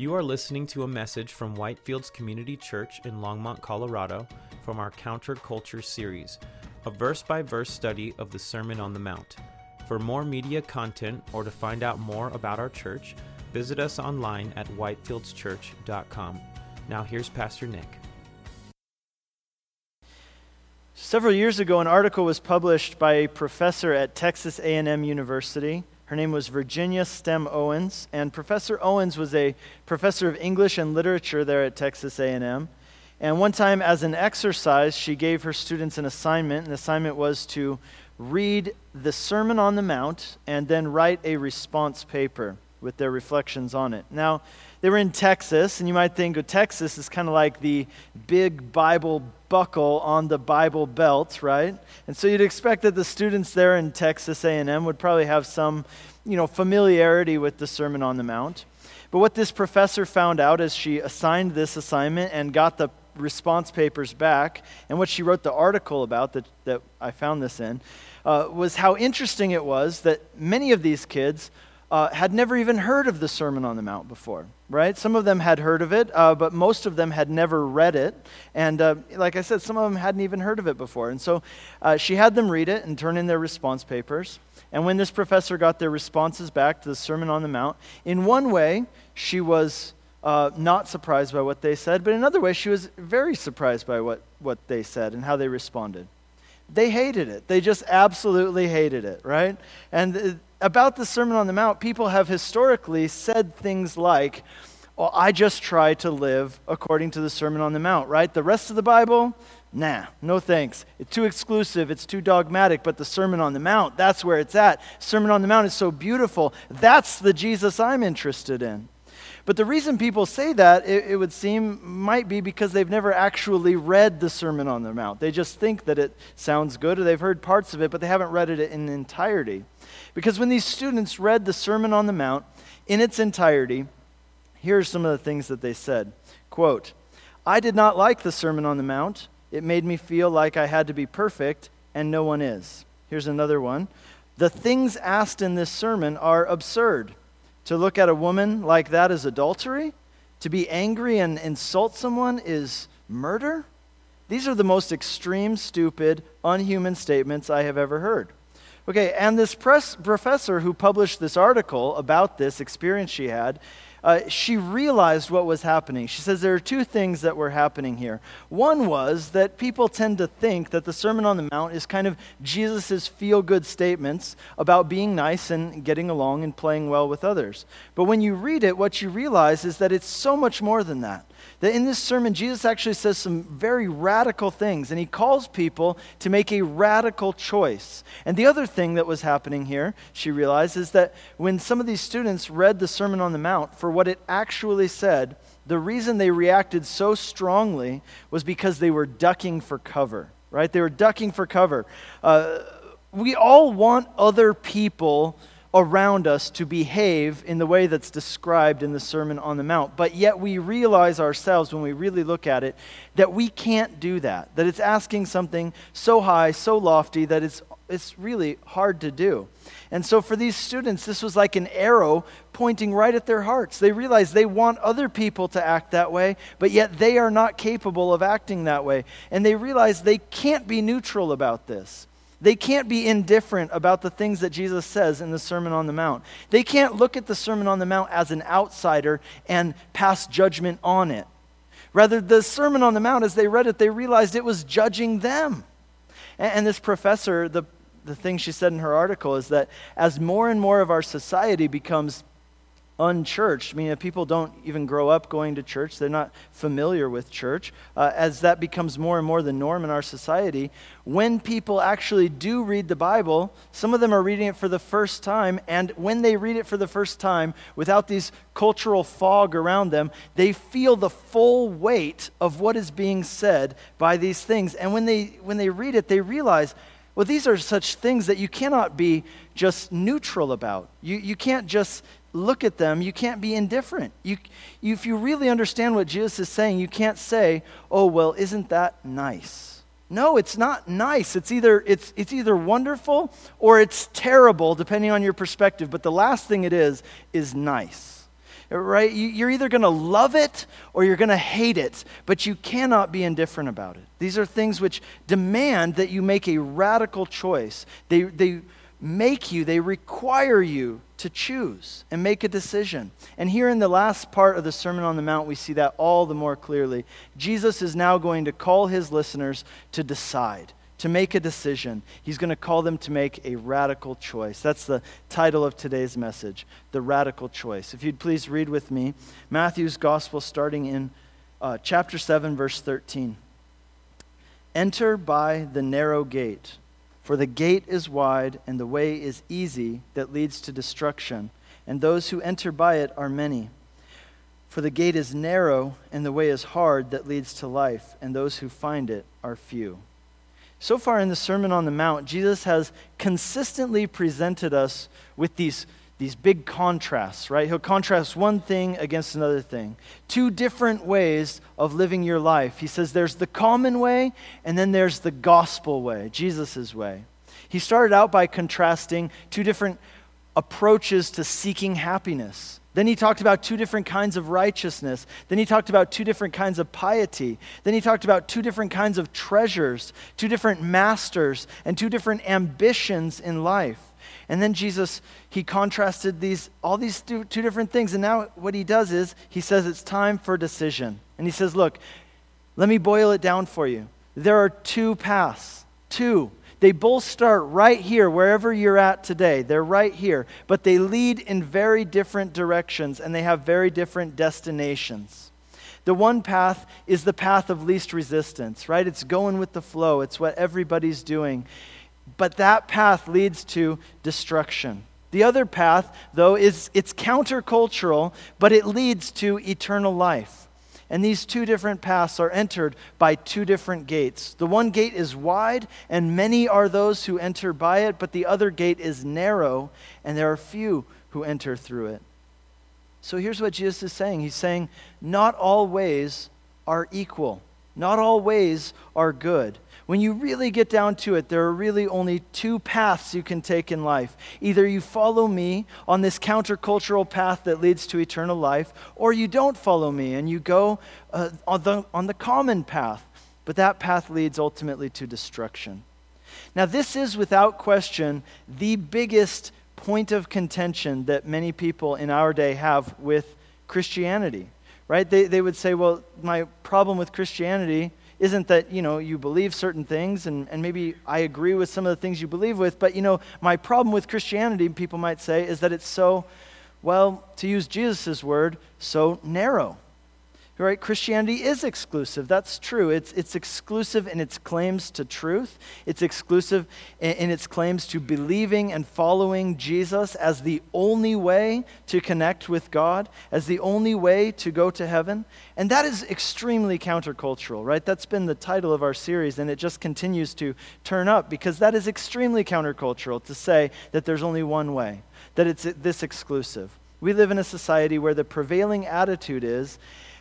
You are listening to a message from Whitefields Community Church in Longmont, Colorado, from our Counterculture series, a verse by verse study of the Sermon on the Mount. For more media content or to find out more about our church, visit us online at whitefieldschurch.com. Now here's Pastor Nick. Several years ago, an article was published by a professor at Texas A&M University her name was Virginia Stem Owens, and Professor Owens was a professor of English and literature there at Texas A&M. And one time as an exercise, she gave her students an assignment. And the assignment was to read the Sermon on the Mount and then write a response paper with their reflections on it. Now, they were in Texas, and you might think of Texas is kind of like the big Bible buckle on the Bible belt, right? And so you'd expect that the students there in Texas A&M would probably have some, you know, familiarity with the Sermon on the Mount. But what this professor found out as she assigned this assignment and got the response papers back, and what she wrote the article about that, that I found this in, uh, was how interesting it was that many of these kids uh, had never even heard of the Sermon on the Mount before, right? Some of them had heard of it, uh, but most of them had never read it. And uh, like I said, some of them hadn't even heard of it before. And so uh, she had them read it and turn in their response papers. And when this professor got their responses back to the Sermon on the Mount, in one way, she was uh, not surprised by what they said, but in another way, she was very surprised by what, what they said and how they responded they hated it. They just absolutely hated it, right? And about the Sermon on the Mount, people have historically said things like, well, I just try to live according to the Sermon on the Mount, right? The rest of the Bible, nah, no thanks. It's too exclusive, it's too dogmatic, but the Sermon on the Mount, that's where it's at. Sermon on the Mount is so beautiful. That's the Jesus I'm interested in. But the reason people say that, it, it, would seem, might be because they've never actually read the Sermon on the Mount. They just think that it sounds good or they've heard parts of it, but they haven't read it in entirety. Because when these students read the Sermon on the Mount in its entirety, here are some of the things that they said. Quote, I did not like the Sermon on the Mount. It made me feel like I had to be perfect, and no one is. Here's another one. The things asked in this sermon are absurd. To look at a woman like that is adultery. To be angry and insult someone is murder. These are the most extreme, stupid, unhuman statements I have ever heard. Okay, and this press professor who published this article about this experience she had uh, she realized what was happening. She says there are two things that were happening here. One was that people tend to think that the Sermon on the Mount is kind of Jesus' feel good statements about being nice and getting along and playing well with others. But when you read it, what you realize is that it's so much more than that that in this sermon, Jesus actually says some very radical things, and he calls people to make a radical choice. And the other thing that was happening here, she realized, is that when some of these students read the Sermon on the Mount for what it actually said, the reason they reacted so strongly was because they were ducking for cover, right? They were ducking for cover. Uh, we all want other people around us to behave in the way that's described in the Sermon on the Mount. But yet we realize ourselves, when we really look at it, that we can't do that. That it's asking something so high, so lofty, that it's, it's really hard to do. And so for these students, this was like an arrow pointing right at their hearts. They realize they want other people to act that way, but yet they are not capable of acting that way. And they realize they can't be neutral about this. They can't be indifferent about the things that Jesus says in the Sermon on the Mount. They can't look at the Sermon on the Mount as an outsider and pass judgment on it. Rather, the Sermon on the Mount, as they read it, they realized it was judging them. And, and this professor, the, the thing she said in her article is that as more and more of our society becomes unchurched, I mean, if people don't even grow up going to church, they're not familiar with church, uh, as that becomes more and more the norm in our society, when people actually do read the Bible, some of them are reading it for the first time, and when they read it for the first time, without these cultural fog around them, they feel the full weight of what is being said by these things. And when they, when they read it, they realize, well, these are such things that you cannot be just neutral about. You, you can't just look at them, you can't be indifferent. You, you, if you really understand what Jesus is saying, you can't say, oh, well, isn't that nice? No, it's not nice. It's either, it's, it's either wonderful or it's terrible, depending on your perspective. But the last thing it is, is nice. right? You're either going to love it or you're going to hate it, but you cannot be indifferent about it. These are things which demand that you make a radical choice. They, they make you, they require you to choose and make a decision. And here in the last part of the Sermon on the Mount, we see that all the more clearly. Jesus is now going to call his listeners to decide, to make a decision. He's going to call them to make a radical choice. That's the title of today's message The Radical Choice. If you'd please read with me Matthew's Gospel, starting in uh, chapter 7, verse 13. Enter by the narrow gate. For the gate is wide and the way is easy that leads to destruction, and those who enter by it are many. For the gate is narrow and the way is hard that leads to life, and those who find it are few. So far in the Sermon on the Mount, Jesus has consistently presented us with these, these big contrasts, right? He'll contrast one thing against another thing. Two different ways of living your life. He says there's the common way, and then there's the gospel way, Jesus' way. He started out by contrasting two different approaches to seeking happiness. Then he talked about two different kinds of righteousness. Then he talked about two different kinds of piety. Then he talked about two different kinds of treasures, two different masters, and two different ambitions in life. And then Jesus, he contrasted these, all these two, two different things. And now what he does is he says it's time for decision. And he says, Look, let me boil it down for you. There are two paths. Two. They both start right here, wherever you're at today. They're right here. But they lead in very different directions and they have very different destinations. The one path is the path of least resistance, right? It's going with the flow, it's what everybody's doing. But that path leads to destruction. The other path, though, is it's countercultural, but it leads to eternal life. And these two different paths are entered by two different gates. The one gate is wide, and many are those who enter by it, but the other gate is narrow, and there are few who enter through it. So here's what Jesus is saying He's saying, Not all ways are equal, not all ways are good when you really get down to it, there are really only two paths you can take in life. Either you follow me on this countercultural path that leads to eternal life, or you don't follow me and you go uh, on, the, on the common path. But that path leads ultimately to destruction. Now, this is without question the biggest point of contention that many people in our day have with Christianity, right? They, they would say, well, my problem with Christianity isn't that, you know, you believe certain things, and, and maybe I agree with some of the things you believe with, but, you know, my problem with Christianity, people might say, is that it's so, well, to use Jesus' word, so narrow. Right? Christianity is exclusive. That's true. It's, it's exclusive in its claims to truth, it's exclusive in, in its claims to believing and following Jesus as the only way to connect with God, as the only way to go to heaven. And that is extremely countercultural, right? That's been the title of our series, and it just continues to turn up because that is extremely countercultural to say that there's only one way, that it's this exclusive. We live in a society where the prevailing attitude is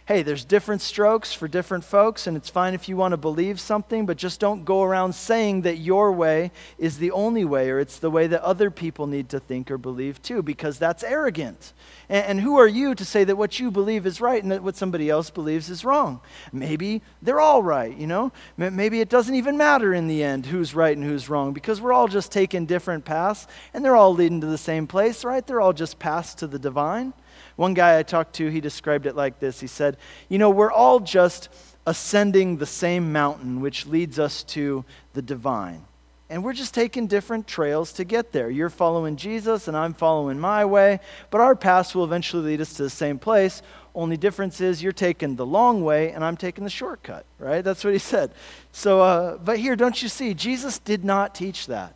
hey, there's different strokes for different folks, and it's fine if you want to believe something, but just don't go around saying that your way is the only way or it's the way that other people need to think or believe too, because that's arrogant. And, and who are you to say that what you believe is right and that what somebody else believes is wrong? Maybe they're all right, you know? Maybe it doesn't even matter in the end who's right and who's wrong because we're all just taking different paths and they're all leading to the same place, right? They're all just paths to the divine. One guy I talked to, he described it like this He said, You know, we're all just ascending the same mountain, which leads us to the divine. And we're just taking different trails to get there. You're following Jesus, and I'm following my way, but our paths will eventually lead us to the same place. Only difference is you're taking the long way, and I'm taking the shortcut, right? That's what he said. So, uh, but here, don't you see? Jesus did not teach that.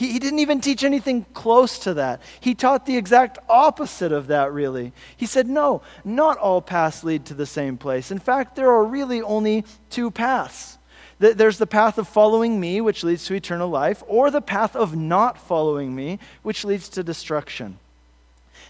He, he didn't even teach anything close to that. He taught the exact opposite of that, really. He said, No, not all paths lead to the same place. In fact, there are really only two paths. There's the path of following me, which leads to eternal life, or the path of not following me, which leads to destruction.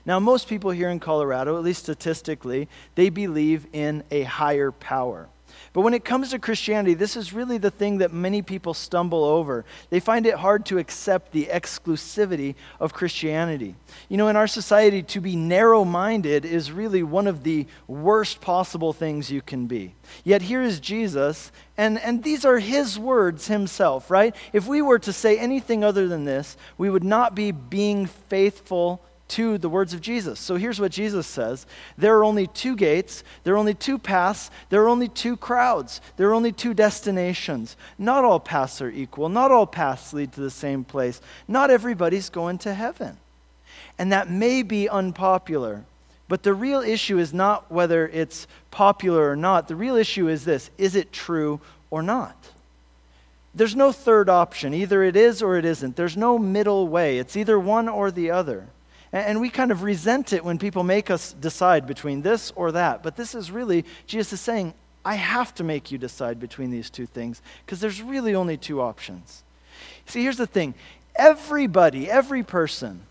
Now, most people here in Colorado, at least statistically, they believe in a higher power. But when it comes to Christianity, this is really the thing that many people stumble over. They find it hard to accept the exclusivity of Christianity. You know, in our society, to be narrow minded is really one of the worst possible things you can be. Yet here is Jesus, and, and these are his words himself, right? If we were to say anything other than this, we would not be being faithful to the words of Jesus. So here's what Jesus says There are only two gates, there are only two paths, there are only two crowds, there are only two destinations. Not all paths are equal, not all paths lead to the same place. Not everybody's going to heaven. And that may be unpopular. But the real issue is not whether it's popular or not. The real issue is this is it true or not? There's no third option. Either it is or it isn't. There's no middle way. It's either one or the other. And we kind of resent it when people make us decide between this or that. But this is really, Jesus is saying, I have to make you decide between these two things because there's really only two options. See, here's the thing everybody, every person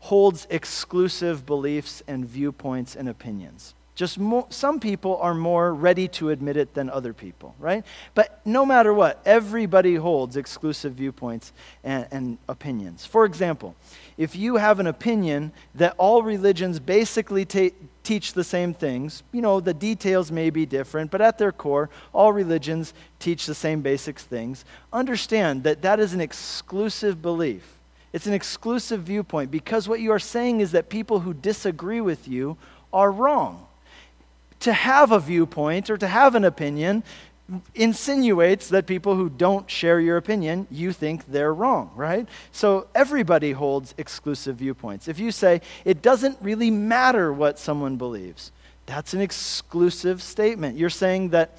holds exclusive beliefs and viewpoints and opinions. Just more, some people are more ready to admit it than other people, right? But no matter what, everybody holds exclusive viewpoints and, and opinions. For example, if you have an opinion that all religions basically ta- teach the same things, you know, the details may be different, but at their core, all religions teach the same basic things, understand that that is an exclusive belief. It's an exclusive viewpoint because what you are saying is that people who disagree with you are wrong to have a viewpoint or to have an opinion insinuates that people who don't share your opinion, you think they're wrong, right? So everybody holds exclusive viewpoints. If you say, it doesn't really matter what someone believes, that's an exclusive statement. You're saying that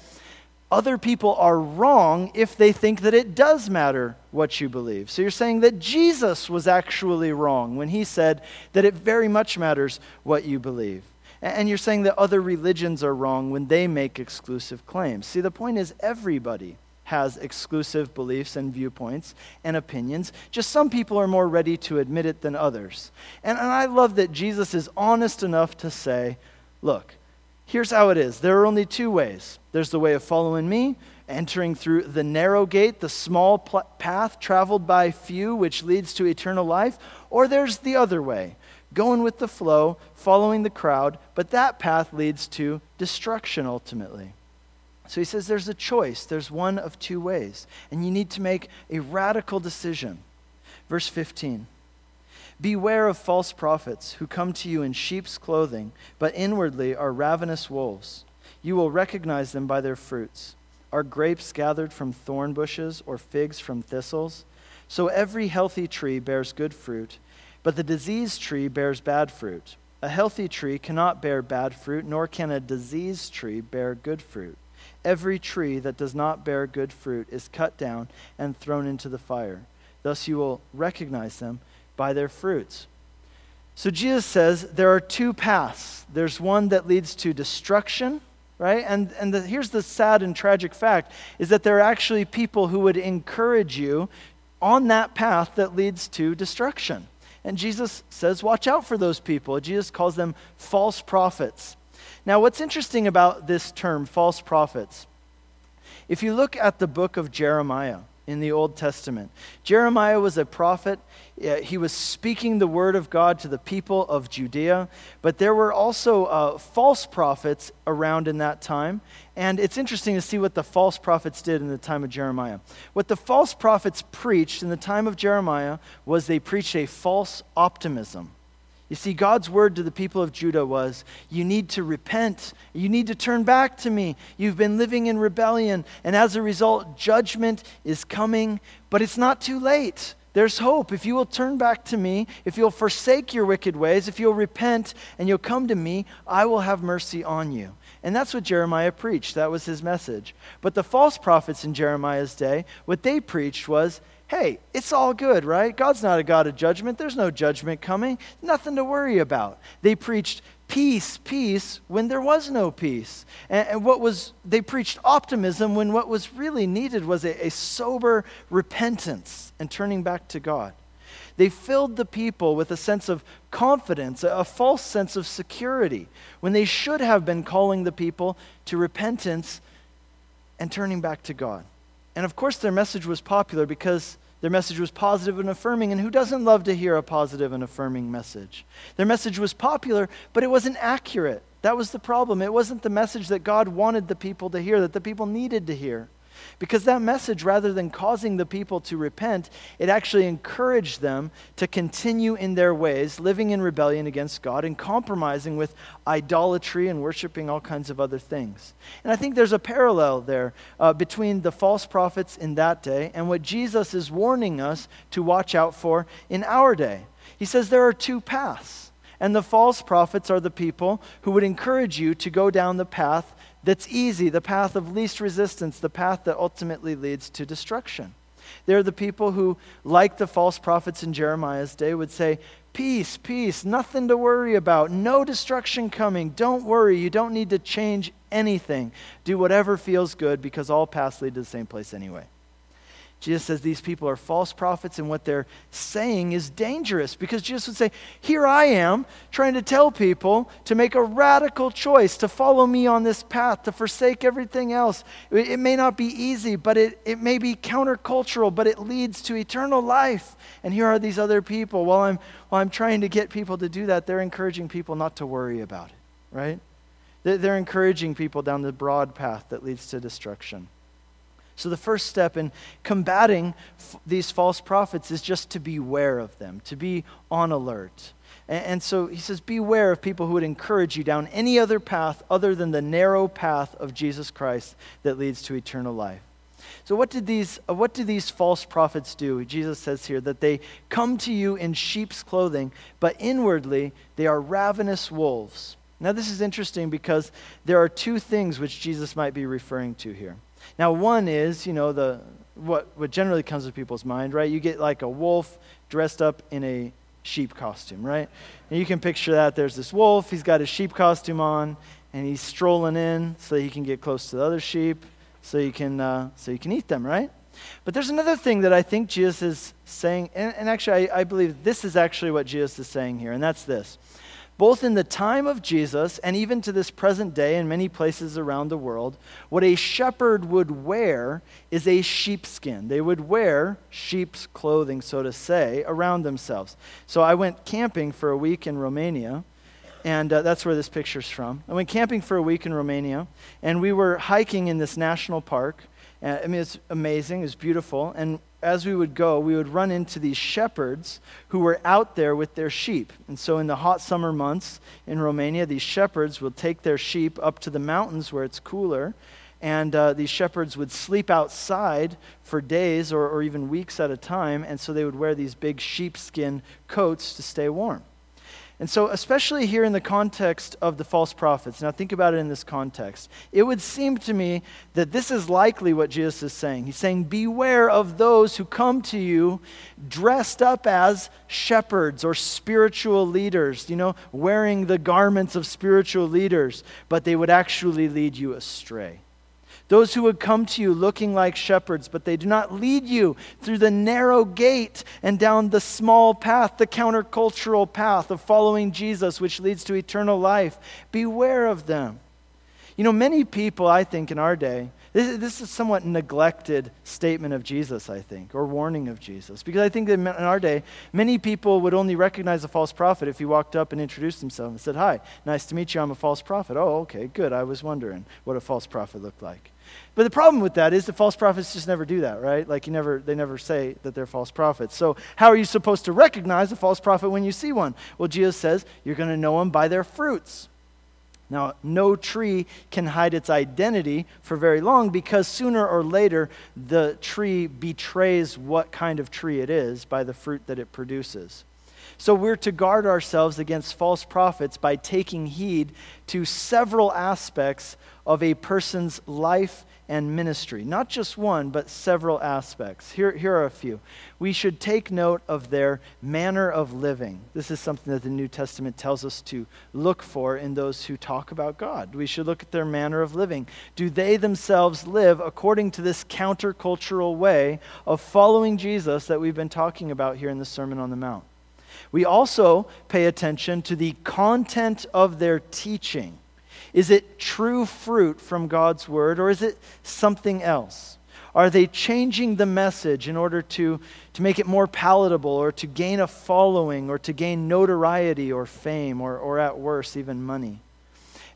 other people are wrong if they think that it does matter what you believe. So you're saying that Jesus was actually wrong when he said that it very much matters what you believe. And you're saying that other religions are wrong when they make exclusive claims. See, the point is everybody has exclusive beliefs and viewpoints and opinions. Just some people are more ready to admit it than others. And, and I love that Jesus is honest enough to say, look, here's how it is. There are only two ways there's the way of following me, entering through the narrow gate, the small pl- path traveled by few, which leads to eternal life, or there's the other way going with the flow, following the crowd, but that path leads to destruction ultimately. So he says there's a choice. There's one of two ways, and you need to make a radical decision. Verse 15 Beware of false prophets who come to you in sheep's clothing, but inwardly are ravenous wolves. You will recognize them by their fruits. Are grapes gathered from thorn bushes or figs from thistles? So every healthy tree bears good fruit but the diseased tree bears bad fruit. A healthy tree cannot bear bad fruit, nor can a diseased tree bear good fruit. Every tree that does not bear good fruit is cut down and thrown into the fire. Thus you will recognize them by their fruits. So Jesus says there are two paths. There's one that leads to destruction, right? And, and the, here's the sad and tragic fact is that there are actually people who would encourage you on that path that leads to destruction. And Jesus says, watch out for those people. Jesus calls them false prophets. Now, what's interesting about this term, false prophets, if you look at the book of Jeremiah in the Old Testament, Jeremiah was a prophet he was speaking the word of God to the people of Judea, but there were also uh, false prophets around in that time. And it's interesting to see what the false prophets did in the time of Jeremiah. What the false prophets preached in the time of Jeremiah was they preached a false optimism. You see, God's word to the people of Judah was, You need to repent. You need to turn back to me. You've been living in rebellion. And as a result, judgment is coming, but it's not too late. There's hope. If you will turn back to me, if you'll forsake your wicked ways, if you'll repent and you'll come to me, I will have mercy on you. And that's what Jeremiah preached. That was his message. But the false prophets in Jeremiah's day, what they preached was hey, it's all good, right? God's not a God of judgment. There's no judgment coming. Nothing to worry about. They preached peace, peace, when there was no peace. And, and, what was, they preached optimism when what was really needed was a, a sober repentance and turning back to God. They filled the people with a sense of confidence, a, false sense of security, when they should have been calling the people to repentance and turning back to God. And of course, their message was popular because their message was positive and affirming, and who doesn't love to hear a positive and affirming message? Their message was popular, but it wasn't accurate. That was the problem. It wasn't the message that God wanted the people to hear, that the people needed to hear. Because that message, rather than causing the people to repent, it actually encouraged them to continue in their ways, living in rebellion against God and compromising with idolatry and worshiping all kinds of other things. And I think there's a parallel there uh, between the false prophets in that day and what Jesus is warning us to watch out for in our day. He says there are two paths. And the false prophets are the people who would encourage you to go down the path that's easy, the path of least resistance, the path that ultimately leads to destruction. They're the people who, like the false prophets in Jeremiah's day, would say, Peace, peace, nothing to worry about, no destruction coming. Don't worry, you don't need to change anything. Do whatever feels good because all paths lead to the same place anyway. Jesus says these people are false prophets, and what they're saying is dangerous because Jesus would say, Here I am trying to tell people to make a radical choice, to follow me on this path, to forsake everything else. It, it may not be easy, but it, it may be countercultural, but it leads to eternal life. And here are these other people. While I'm, while I'm trying to get people to do that, they're encouraging people not to worry about it, right? They're encouraging people down the broad path that leads to destruction. So, the first step in combating f- these false prophets is just to beware of them, to be on alert. And, and, so he says, Beware of people who would encourage you down any other path other than the narrow path of Jesus Christ that leads to eternal life. So, what did these, uh, what do these false prophets do? Jesus says here that they come to you in sheep's clothing, but inwardly they are ravenous wolves. Now, this is interesting because there are two things which Jesus might be referring to here. Now, one is, you know, the what, what generally comes to people's mind, right? You get like a wolf dressed up in a sheep costume, right? And you can picture that. There's this wolf, he's got his sheep costume on, and he's strolling in so that he can get close to the other sheep, so you can, uh, so you can eat them, right? But there's another thing that I think Jesus is saying, and, and actually, I, I believe this is actually what Jesus is saying here, and that's this both in the time of Jesus and even to this present day in many places around the world, what a shepherd would wear is a sheepskin. They would wear sheep's clothing, so to say, around themselves. So I went camping for a week in Romania, and uh, that's where this picture's from. I went camping for a week in Romania, and we were hiking in this national park. Uh, I mean, it's amazing, it's beautiful. And as we would go, we would run into these shepherds who were out there with their sheep. And so, in the hot summer months in Romania, these shepherds would take their sheep up to the mountains where it's cooler. And uh, these shepherds would sleep outside for days or, or even weeks at a time. And so, they would wear these big sheepskin coats to stay warm. And so, especially here in the context of the false prophets, now think about it in this context. It would seem to me that this is likely what Jesus is saying. He's saying, Beware of those who come to you dressed up as shepherds or spiritual leaders, you know, wearing the garments of spiritual leaders, but they would actually lead you astray. Those who would come to you looking like shepherds, but they do not lead you through the narrow gate and down the small path, the countercultural path of following Jesus, which leads to eternal life. Beware of them. You know, many people, I think, in our day, this, this is somewhat neglected statement of Jesus, I think, or warning of Jesus. Because I think that in our day, many people would only recognize a false prophet if he walked up and introduced himself and said, Hi, nice to meet you, I'm a false prophet. Oh, okay, good. I was wondering what a false prophet looked like. But the problem with that is the false prophets just never do that, right? Like you never, they never say that they're false prophets. So how are you supposed to recognize a false prophet when you see one? Well, Jesus says you're going to know them by their fruits. Now, no tree can hide its identity for very long because sooner or later the tree betrays what kind of tree it is by the fruit that it produces. So we're to guard ourselves against false prophets by taking heed to several aspects of a person's life and ministry. Not just one, but several aspects. Here, here are a few. We should take note of their manner of living. This is something that the New Testament tells us to look for in those who talk about God. We should look at their manner of living. Do they themselves live according to this countercultural way of following Jesus that we've been talking about here in the Sermon on the Mount? We also pay attention to the content of their teaching. Is it true fruit from God's word, or is it something else? Are they changing the message in order to, to make it more palatable, or to gain a following, or to gain notoriety or fame, or, or at worst, even money?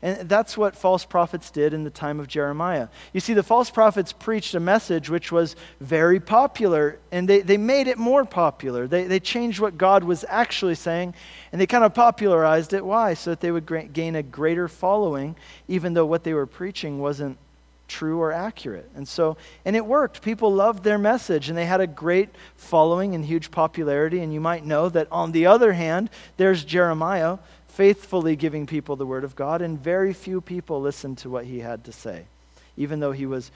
And that's what false prophets did in the time of Jeremiah. You see, the false prophets preached a message which was very popular, and they, they made it more popular. They, they changed what God was actually saying, and they kind of popularized it. Why? So that they would gra- gain a greater following, even though what they were preaching wasn't true or accurate. And so, and it worked. People loved their message and they had a great following and huge popularity. And you might know that on the other hand, there's Jeremiah faithfully giving people the word of God, and very few people listened to what he had to say, even though he was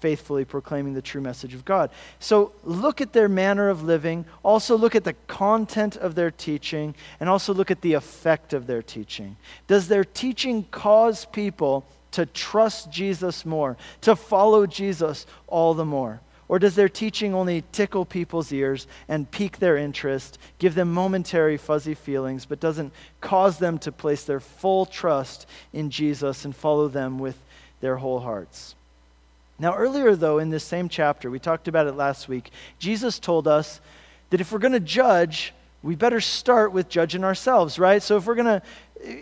faithfully proclaiming the true message of God. So look at their manner of living, also look at the content of their teaching, and also look at the effect of their teaching. Does their teaching cause people to trust Jesus more, to follow Jesus all the more? Or does their teaching only tickle people's ears and pique their interest, give them momentary fuzzy feelings, but doesn't cause them to place their full trust in Jesus and follow them with their whole hearts? Now, earlier, though, in this same chapter, we talked about it last week, Jesus told us that if we're going to judge, we better start with judging ourselves, right? So if we're going to,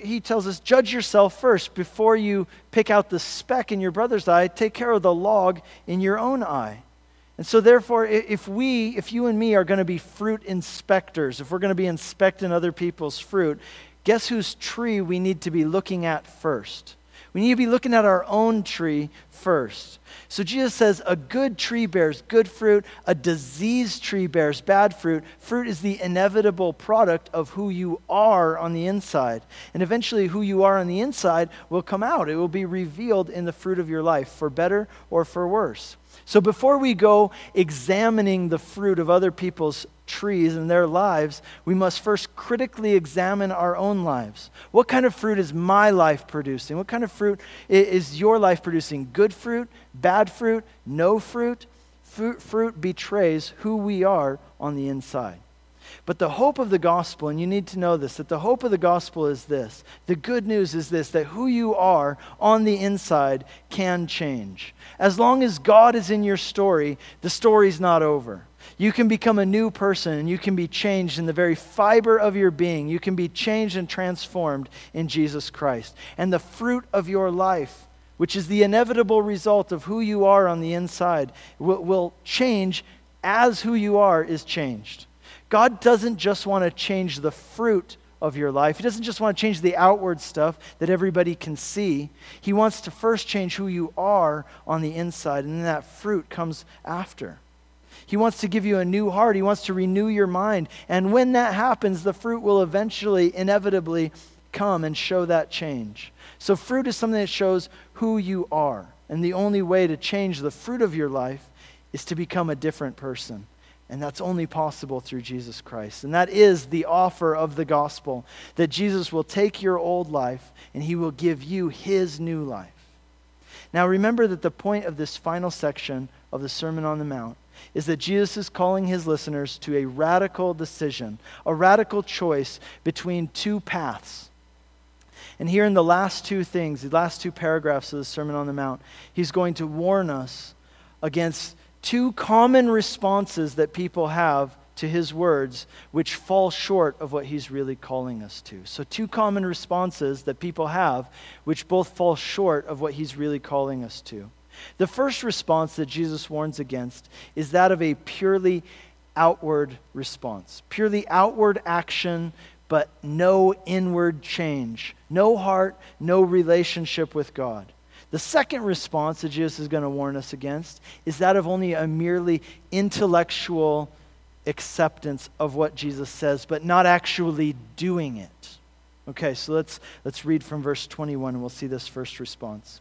he tells us, judge yourself first. Before you pick out the speck in your brother's eye, take care of the log in your own eye. And so, therefore, if we, if you and me are going to be fruit inspectors, if we're going to be inspecting other people's fruit, guess whose tree we need to be looking at first? We need to be looking at our own tree first. So Jesus says a good tree bears good fruit, a diseased tree bears bad fruit. Fruit is the inevitable product of who you are on the inside. And eventually, who you are on the inside will come out. It will be revealed in the fruit of your life, for better or for worse. So before we go examining the fruit of other people's trees and their lives, we must first critically examine our own lives. What kind of fruit is my life producing? What kind of fruit is your life producing? Good fruit, bad fruit, no fruit? Fruit, fruit betrays who we are on the inside. But the hope of the gospel, and you need to know this, that the hope of the gospel is this. The good news is this that who you are on the inside can change. As long as God is in your story, the story's not over. You can become a new person and you can be changed in the very fiber of your being. You can be changed and transformed in Jesus Christ. And the fruit of your life, which is the inevitable result of who you are on the inside, will, will change as who you are is changed. God doesn't just want to change the fruit of your life. He doesn't just want to change the outward stuff that everybody can see. He wants to first change who you are on the inside, and then that fruit comes after. He wants to give you a new heart. He wants to renew your mind. And when that happens, the fruit will eventually, inevitably come and show that change. So, fruit is something that shows who you are. And the only way to change the fruit of your life is to become a different person. And that's only possible through Jesus Christ. And that is the offer of the gospel that Jesus will take your old life and he will give you his new life. Now, remember that the point of this final section of the Sermon on the Mount is that Jesus is calling his listeners to a radical decision, a radical choice between two paths. And here in the last two things, the last two paragraphs of the Sermon on the Mount, he's going to warn us against two common responses that people have to his words, which fall short of what he's really calling us to. So, two common responses that people have, which both fall short of what he's really calling us to. The first response that Jesus warns against is that of a purely outward response, purely outward action, but no inward change, no heart, no relationship with God. The second response that Jesus is going to warn us against is that of only a merely intellectual acceptance of what Jesus says, but not actually doing it. Okay, so let's, let's read from verse 21 and we'll see this first response.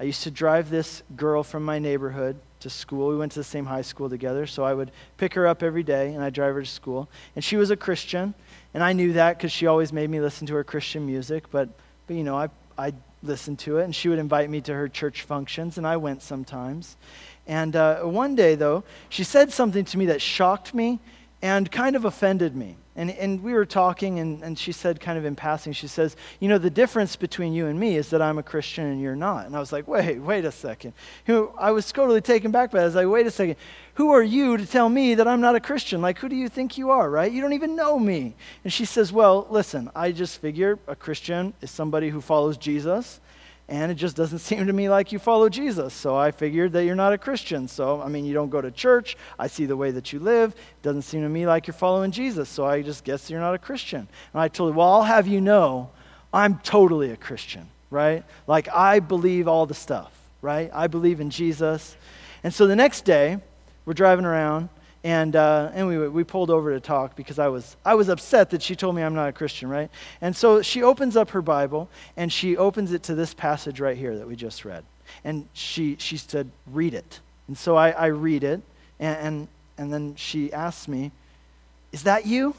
I used to drive this girl from my neighborhood to school. We went to the same high school together, so I would pick her up every day and I'd drive her to school. And she was a Christian, and I knew that because she always made me listen to her Christian music. But, but you know, I, I listened to it, and she would invite me to her church functions, and I went sometimes. And uh, one day, though, she said something to me that shocked me and kind of offended me. And, and we were talking, and, and she said, kind of in passing, she says, You know, the difference between you and me is that I'm a Christian and you're not. And I was like, Wait, wait a second. You know, I was totally taken back by that. I was like, Wait a second. Who are you to tell me that I'm not a Christian? Like, who do you think you are, right? You don't even know me. And she says, Well, listen, I just figure a Christian is somebody who follows Jesus and it just doesn't seem to me like you follow Jesus. So I figured that you're not a Christian. So, I mean, you don't go to church. I see the way that you live. It doesn't seem to me like you're following Jesus. So I just guess you're not a Christian. And I told her, well, I'll have you know, I'm totally a Christian, right? Like, I believe all the stuff, right? I believe in Jesus. And so the next day, we're driving around and, uh, we, we pulled over to talk because I was, I was upset that she told me I'm not a Christian, right? And so she opens up her Bible and she opens it to this passage right here that we just read. And she, she said, Read it. And so I, I read it. And, and, and then she asks me, Is that you?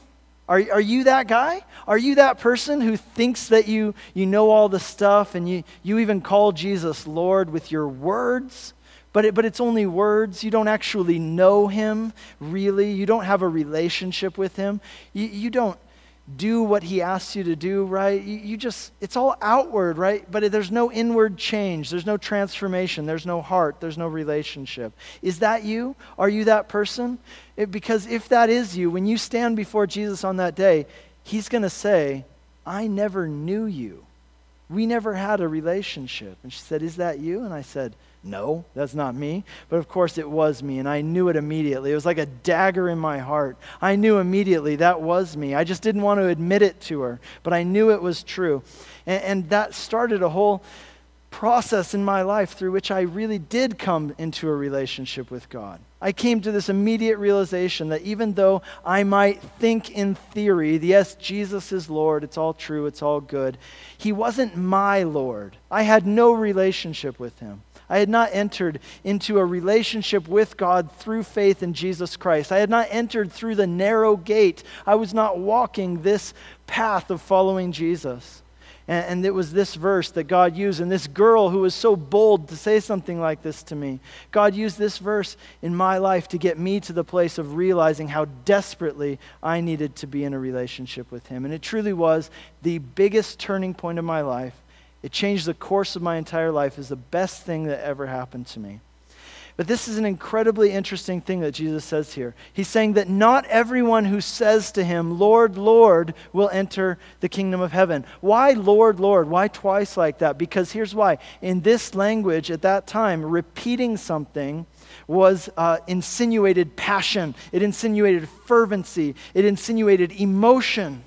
Are, are you that guy? Are you that person who thinks that you, you know all the stuff and you, you even call Jesus Lord with your words? But, it, but it's only words. You don't actually know him, really. You don't have a relationship with him. You, you don't do what he asks you to do, right? You, you just, it's all outward, right? But there's no inward change. There's no transformation. There's no heart. There's no relationship. Is that you? Are you that person? It, because if that is you, when you stand before Jesus on that day, he's going to say, I never knew you. We never had a relationship. And she said, Is that you? And I said, no, that's not me. But of course it was me, and I knew it immediately. It was like a dagger in my heart. I knew immediately that was me. I just didn't want to admit it to her, but I knew it was true. And, and that started a whole process in my life through which I really did come into a relationship with God. I came to this immediate realization that even though I might think in theory, yes, Jesus is Lord, it's all true, it's all good, He wasn't my Lord. I had no relationship with Him. I had not entered into a relationship with God through faith in Jesus Christ. I had not entered through the narrow gate. I was not walking this path of following Jesus. And, and, it was this verse that God used, and this girl who was so bold to say something like this to me. God used this verse in my life to get me to the place of realizing how desperately I needed to be in a relationship with Him. And it truly was the biggest turning point of my life it changed the course of my entire life. is the best thing that ever happened to me. But this is an incredibly interesting thing that Jesus says here. He's saying that not everyone who says to him, Lord, Lord, will enter the kingdom of heaven. Why, Lord, Lord? Why twice like that? Because here's why. In this language at that time, repeating something was uh, insinuated passion, it insinuated fervency, it insinuated emotion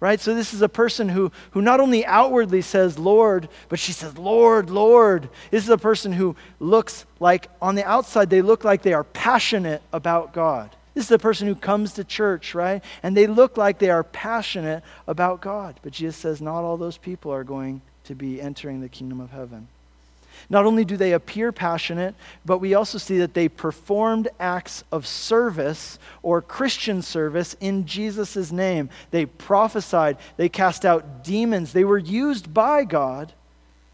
right? So this is a person who, who not only outwardly says Lord, but she says, Lord, Lord. This is a person who looks like, on the outside, they look like they are passionate about God. This is a person who comes to church, right? And they look like they are passionate about God. But Jesus says, not all those people are going to be entering the kingdom of heaven. Not only do they appear passionate, but we also see that they performed acts of service or Christian service in Jesus' name. They prophesied, they cast out demons, they were used by God,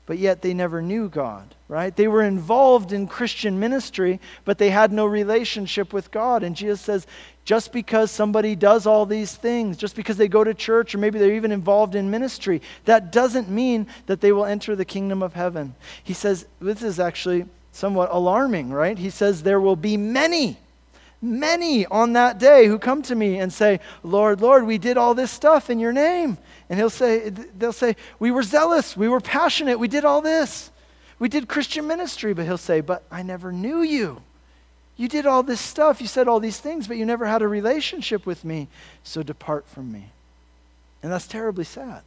but yet they never knew God, right? They were involved in Christian ministry, but they had no relationship with God. And Jesus says, just because somebody does all these things, just because they go to church or maybe they're even involved in ministry, that doesn't mean that they will enter the kingdom of heaven. He says, this is actually somewhat alarming, right? He says, there will be many, many on that day who come to me and say, Lord, Lord, we did all this stuff in your name. And he'll say, they'll say, we were zealous, we were passionate, we did all this. We did Christian ministry, but he'll say, but I never knew you. You did all this stuff, you said all these things, but you never had a relationship with me, so depart from me. And that's terribly sad.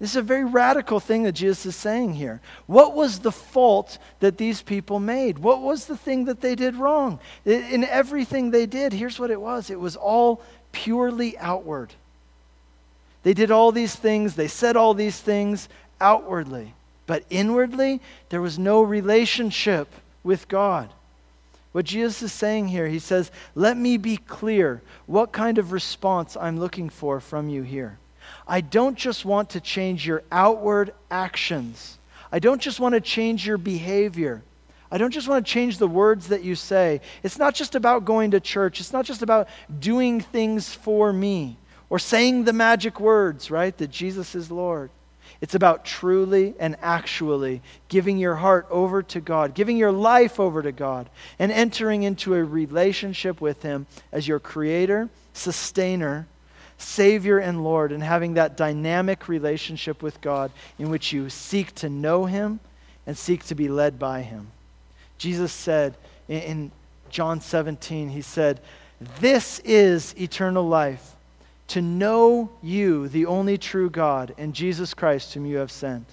This is a very radical thing that Jesus is saying here. What was the fault that these people made? What was the thing that they did wrong? In everything they did, here's what it was it was all purely outward. They did all these things, they said all these things outwardly. But inwardly, there was no relationship with God. What Jesus is saying here, he says, Let me be clear what kind of response I'm looking for from you here. I don't just want to change your outward actions, I don't just want to change your behavior. I don't just want to change the words that you say. It's not just about going to church. It's not just about doing things for me or saying the magic words, right? That Jesus is Lord. It's about truly and actually giving your heart over to God, giving your life over to God, and entering into a relationship with Him as your creator, sustainer, Savior, and Lord, and having that dynamic relationship with God in which you seek to know Him and seek to be led by Him. Jesus said in John 17, He said, This is eternal life to know you, the only true God, and Jesus Christ, whom you have sent.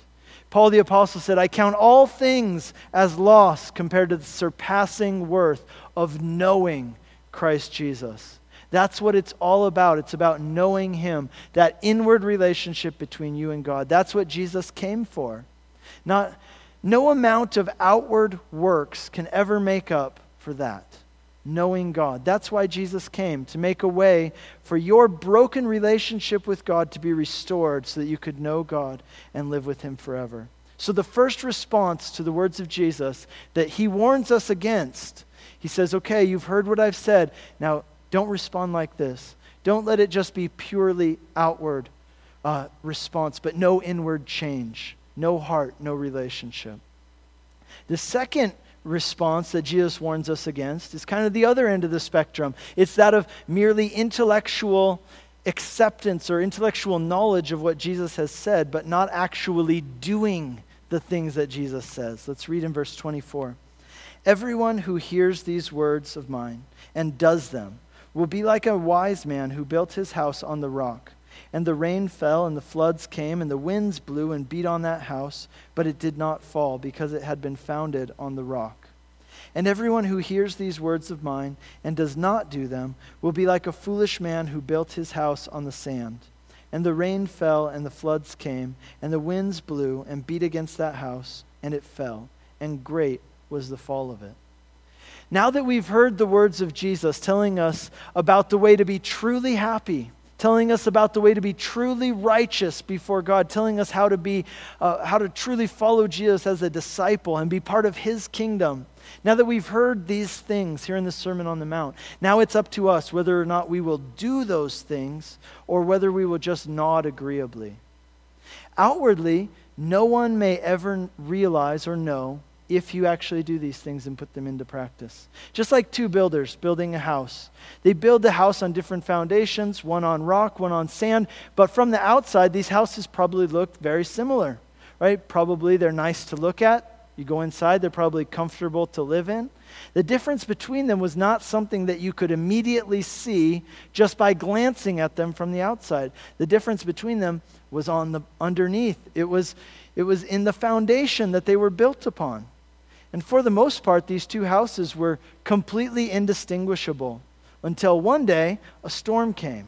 Paul the Apostle said, I count all things as loss compared to the surpassing worth of knowing Christ Jesus. That's what it's all about. It's about knowing Him, that inward relationship between you and God. That's what Jesus came for. Not, no amount of outward works can ever make up for that knowing God. That's why Jesus came, to make a way for your broken relationship with God to be restored so that you could know God and live with Him forever. So, the first response to the words of Jesus that He warns us against, He says, Okay, you've heard what I've said. Now, don't respond like this. Don't let it just be purely outward uh, response, but no inward change, no heart, no relationship. The second response that Jesus warns us against is kind of the other end of the spectrum. It's that of merely intellectual acceptance or intellectual knowledge of what Jesus has said, but not actually doing the things that Jesus says. Let's read in verse 24. Everyone who hears these words of mine and does them will be like a wise man who built his house on the rock. And the rain fell, and the floods came, and the winds blew and beat on that house, but it did not fall, because it had been founded on the rock. And everyone who hears these words of mine and does not do them will be like a foolish man who built his house on the sand. And the rain fell, and the floods came, and the winds blew and beat against that house, and it fell, and great was the fall of it. Now that we've heard the words of Jesus telling us about the way to be truly happy, telling us about the way to be truly righteous before God, telling us how to be, uh, how to truly follow Jesus as a disciple and be part of His kingdom. Now that we've heard these things here in the Sermon on the Mount, now it's up to us whether or not we will do those things or whether we will just nod agreeably. Outwardly, no one may ever realize or know if you actually do these things and put them into practice. Just like two builders building a house. They build the house on different foundations, one on rock, one on sand, but from the outside, these houses probably look very similar, right? Probably they're nice to look at. You go inside, they're probably comfortable to live in. The difference between them was not something that you could immediately see just by glancing at them from the outside. The difference between them was on the underneath. It was it was in the foundation that they were built upon. And for the most part, these two houses were completely indistinguishable until one day a storm came,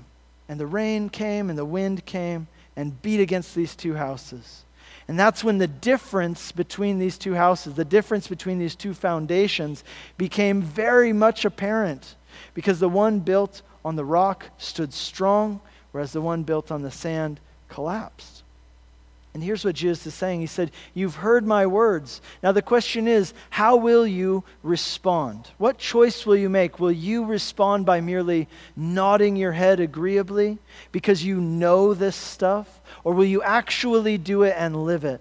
and the rain came, and the wind came, and beat against these two houses. And that's when the difference between these two houses, the difference between these two foundations, became very much apparent. Because the one built on the rock stood strong, whereas the one built on the sand collapsed. And here's what Jesus is saying He said, You've heard my words. Now the question is, how will you respond? What choice will you make? Will you respond by merely nodding your head agreeably because you know this stuff? Or will you actually do it and live it?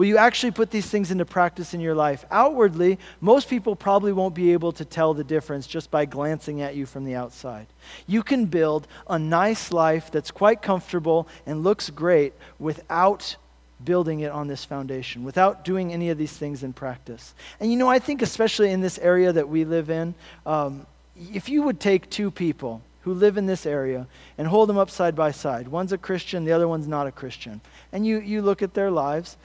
Will you actually put these things into practice in your life? Outwardly, most people probably won't be able to tell the difference just by glancing at you from the outside. You can build a nice life that's quite comfortable and looks great without building it on this foundation, without doing any of these things in practice. And you know, I think, especially in this area that we live in, um, if you would take two people, who live in this area and hold them up side by side. One's a Christian, the other one's not a Christian. And you, you look at their lives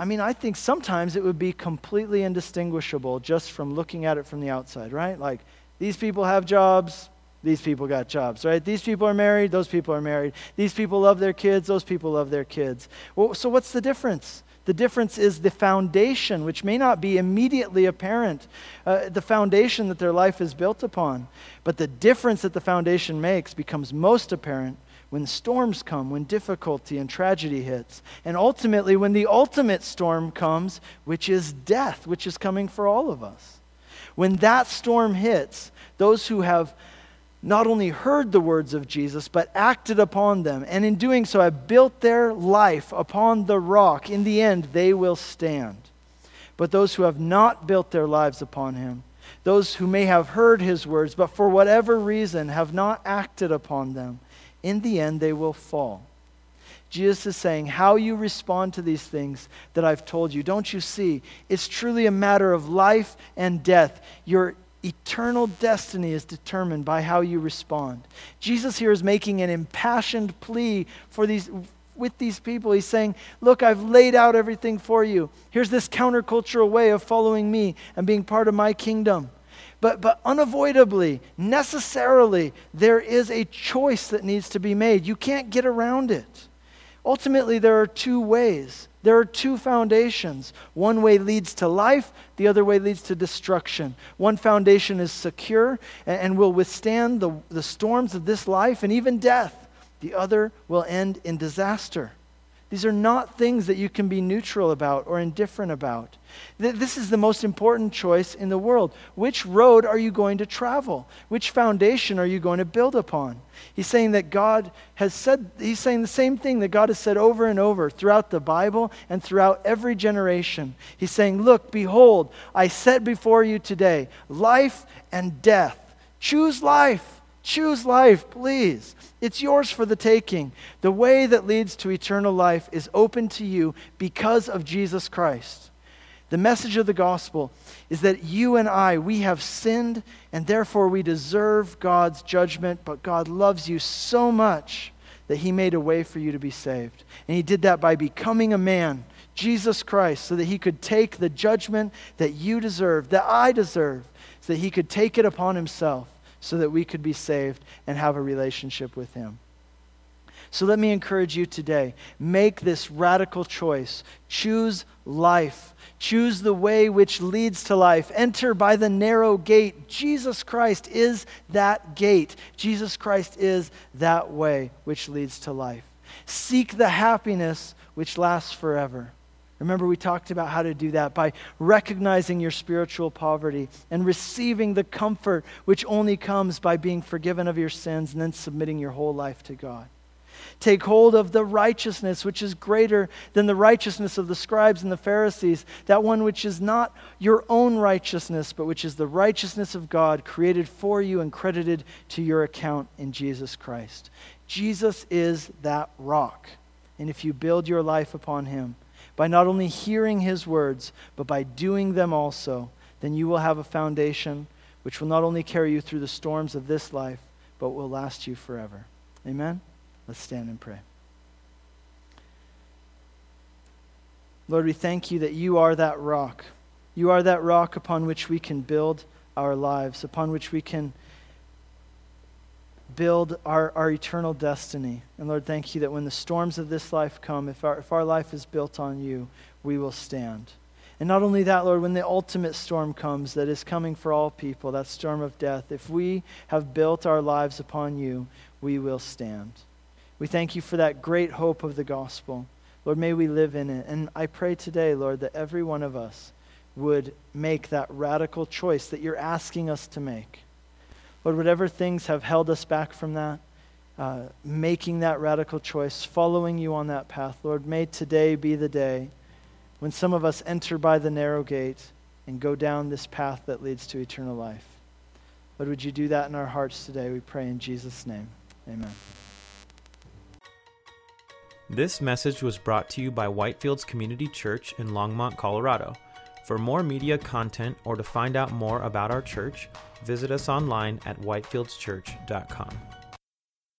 I mean, I think sometimes it would be completely indistinguishable just from looking at it from the outside, right? Like, these people have jobs, these people got jobs, right? These people are married, those people are married. These people love their kids, those people love their kids. Well, so, what's the difference? The difference is the foundation, which may not be immediately apparent, uh, the foundation that their life is built upon. But the difference that the foundation makes becomes most apparent when storms come, when difficulty and tragedy hits, and ultimately when the ultimate storm comes, which is death, which is coming for all of us. When that storm hits, those who have not only heard the words of Jesus, but acted upon them, and in doing so have built their life upon the rock, in the end they will stand. But those who have not built their lives upon him, those who may have heard his words, but for whatever reason have not acted upon them, in the end they will fall. Jesus is saying, How you respond to these things that I've told you, don't you see? It's truly a matter of life and death. Your eternal destiny is determined by how you respond. Jesus here is making an impassioned plea for these with these people. He's saying, Look, I've laid out everything for you. Here's this countercultural way of following me and being part of my kingdom. But, but unavoidably, necessarily, there is a choice that needs to be made. You can't get around it. Ultimately, there are two ways. There are two foundations. One way leads to life, the other way leads to destruction. One foundation is secure and, and will withstand the, the storms of this life and even death, the other will end in disaster. These are not things that you can be neutral about or indifferent about. This is the most important choice in the world. Which road are you going to travel? Which foundation are you going to build upon? He's saying that God has said, he's saying the same thing that God has said over and over throughout the Bible and throughout every generation. He's saying, Look, behold, I set before you today life and death. Choose life. Choose life, please. It's yours for the taking. The way that leads to eternal life is open to you because of Jesus Christ. The message of the gospel is that you and I, we have sinned and therefore we deserve God's judgment, but God loves you so much that he made a way for you to be saved. And he did that by becoming a man, Jesus Christ, so that he could take the judgment that you deserve, that I deserve, so that he could take it upon himself so that we could be saved and have a relationship with Him. So let me encourage you today make this radical choice. Choose life. Choose the way which leads to life. Enter by the narrow gate. Jesus Christ is that gate. Jesus Christ is that way which leads to life. Seek the happiness which lasts forever. Remember, we talked about how to do that by recognizing your spiritual poverty and receiving the comfort which only comes by being forgiven of your sins and then submitting your whole life to God. Take hold of the righteousness which is greater than the righteousness of the scribes and the Pharisees, that one which is not your own righteousness, but which is the righteousness of God created for you and credited to your account in Jesus Christ. Jesus is that rock. And if you build your life upon him, by not only hearing his words, but by doing them also, then you will have a foundation which will not only carry you through the storms of this life, but will last you forever. Amen? Let's stand and pray. Lord, we thank you that you are that rock. You are that rock upon which we can build our lives, upon which we can build our, our eternal destiny. And Lord, thank you that when the storms of this life come, if our, if our life is built on you, we will stand. And not only that, Lord, when the ultimate storm comes that is coming for all people, that storm of death, if we have built our lives upon you, we will stand. We thank you for that great hope of the gospel. Lord, may we live in it. And I pray today, Lord, that every one of us would make that radical choice that you're asking us to make. Lord, whatever things have held us back from that, uh, making that radical choice, following you on that path, Lord, may today be the day when some of us enter by the narrow gate and go down this path that leads to eternal life. Lord, would you do that in our hearts today? We pray in Jesus' name. Amen. This message was brought to you by Whitefields Community Church in Longmont, Colorado. For more media content or to find out more about our church, visit us online at whitefieldschurch.com.